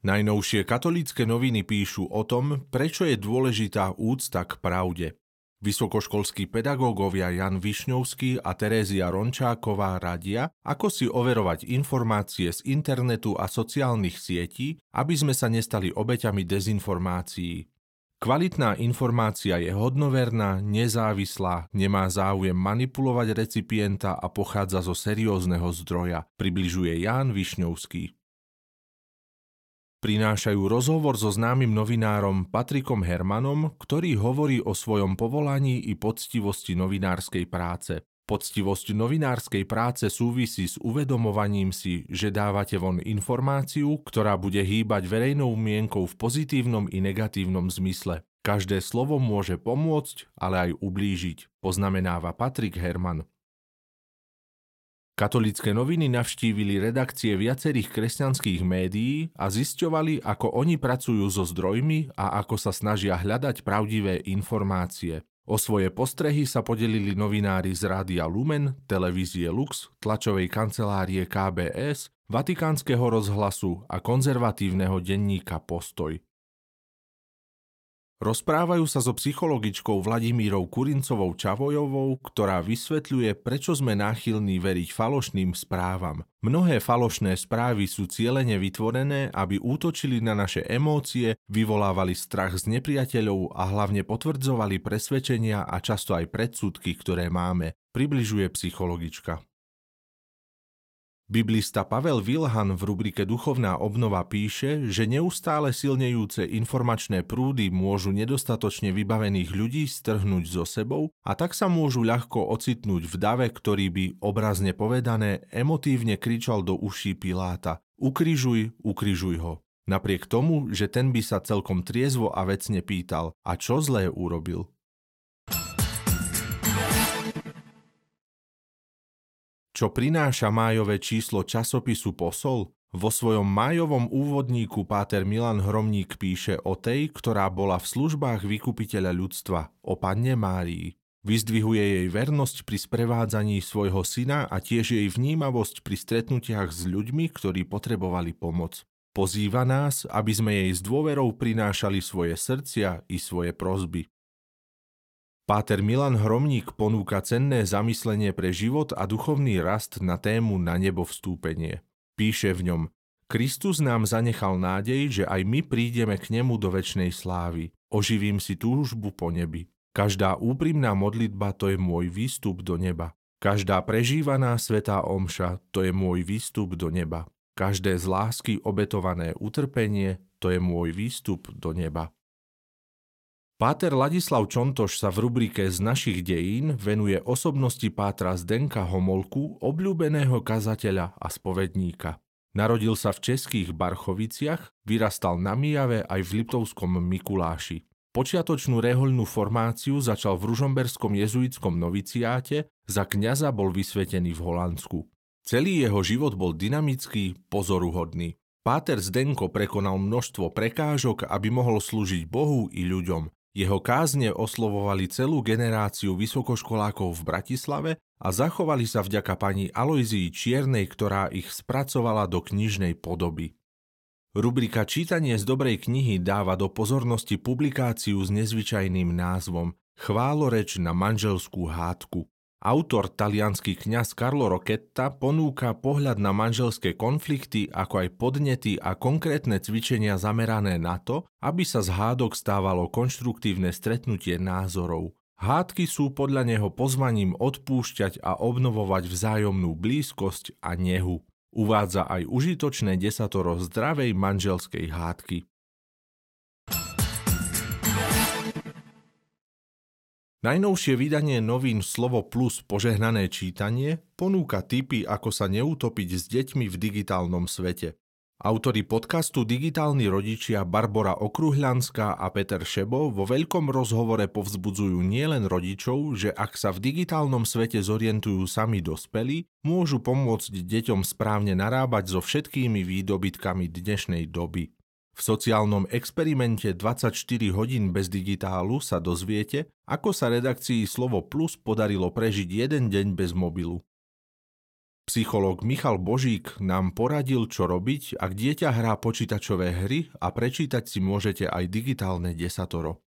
Najnovšie katolícke noviny píšu o tom, prečo je dôležitá úcta k pravde. Vysokoškolskí pedagógovia Jan Višňovský a Terézia Rončáková radia, ako si overovať informácie z internetu a sociálnych sietí, aby sme sa nestali obeťami dezinformácií. Kvalitná informácia je hodnoverná, nezávislá, nemá záujem manipulovať recipienta a pochádza zo seriózneho zdroja, približuje Jan Višňovský prinášajú rozhovor so známym novinárom Patrikom Hermanom, ktorý hovorí o svojom povolaní i poctivosti novinárskej práce. Poctivosť novinárskej práce súvisí s uvedomovaním si, že dávate von informáciu, ktorá bude hýbať verejnou mienkou v pozitívnom i negatívnom zmysle. Každé slovo môže pomôcť, ale aj ublížiť, poznamenáva Patrik Herman. Katolické noviny navštívili redakcie viacerých kresťanských médií a zisťovali, ako oni pracujú so zdrojmi a ako sa snažia hľadať pravdivé informácie. O svoje postrehy sa podelili novinári z Rádia Lumen, televízie Lux, tlačovej kancelárie KBS, Vatikánskeho rozhlasu a konzervatívneho denníka Postoj. Rozprávajú sa so psychologičkou Vladimírou Kurincovou Čavojovou, ktorá vysvetľuje, prečo sme náchylní veriť falošným správam. Mnohé falošné správy sú cieľene vytvorené, aby útočili na naše emócie, vyvolávali strach z nepriateľov a hlavne potvrdzovali presvedčenia a často aj predsudky, ktoré máme, približuje psychologička. Biblista Pavel Vilhan v rubrike Duchovná obnova píše, že neustále silnejúce informačné prúdy môžu nedostatočne vybavených ľudí strhnúť so sebou a tak sa môžu ľahko ocitnúť v dave, ktorý by, obrazne povedané, emotívne kričal do uší Piláta Ukrižuj, ukrižuj ho. Napriek tomu, že ten by sa celkom triezvo a vecne pýtal, a čo zlé urobil? Čo prináša májové číslo časopisu Posol? Vo svojom májovom úvodníku páter Milan Hromník píše o tej, ktorá bola v službách vykupiteľa ľudstva, o panne Márii. Vyzdvihuje jej vernosť pri sprevádzaní svojho syna a tiež jej vnímavosť pri stretnutiach s ľuďmi, ktorí potrebovali pomoc. Pozýva nás, aby sme jej s dôverou prinášali svoje srdcia i svoje prozby. Páter Milan Hromník ponúka cenné zamyslenie pre život a duchovný rast na tému na nebo vstúpenie. Píše v ňom, Kristus nám zanechal nádej, že aj my prídeme k nemu do väčšnej slávy. Oživím si túžbu po nebi. Každá úprimná modlitba to je môj výstup do neba. Každá prežívaná svetá omša to je môj výstup do neba. Každé z lásky obetované utrpenie to je môj výstup do neba. Páter Ladislav Čontoš sa v rubrike Z našich dejín venuje osobnosti Pátra Zdenka Homolku, obľúbeného kazateľa a spovedníka. Narodil sa v českých Barchoviciach, vyrastal na Mijave aj v Liptovskom Mikuláši. Počiatočnú rehoľnú formáciu začal v ružomberskom jezuitskom noviciáte, za kňaza bol vysvetený v Holandsku. Celý jeho život bol dynamický, pozoruhodný. Páter Zdenko prekonal množstvo prekážok, aby mohol slúžiť Bohu i ľuďom. Jeho kázne oslovovali celú generáciu vysokoškolákov v Bratislave a zachovali sa vďaka pani Aloizii Čiernej, ktorá ich spracovala do knižnej podoby. Rubrika Čítanie z dobrej knihy dáva do pozornosti publikáciu s nezvyčajným názvom Chváloreč na manželskú hádku. Autor, talianský kňaz Carlo Roketta, ponúka pohľad na manželské konflikty, ako aj podnety a konkrétne cvičenia zamerané na to, aby sa z hádok stávalo konštruktívne stretnutie názorov. Hádky sú podľa neho pozvaním odpúšťať a obnovovať vzájomnú blízkosť a nehu. Uvádza aj užitočné desatoro zdravej manželskej hádky. Najnovšie vydanie novín Slovo Plus požehnané čítanie ponúka tipy, ako sa neutopiť s deťmi v digitálnom svete. Autori podcastu Digitálni rodičia Barbara Okruhľanská a Peter Šebo vo veľkom rozhovore povzbudzujú nielen rodičov, že ak sa v digitálnom svete zorientujú sami dospelí, môžu pomôcť deťom správne narábať so všetkými výdobytkami dnešnej doby. V sociálnom experimente 24 hodín bez digitálu sa dozviete, ako sa redakcii Slovo Plus podarilo prežiť jeden deň bez mobilu. Psychológ Michal Božík nám poradil, čo robiť, ak dieťa hrá počítačové hry a prečítať si môžete aj digitálne desatoro.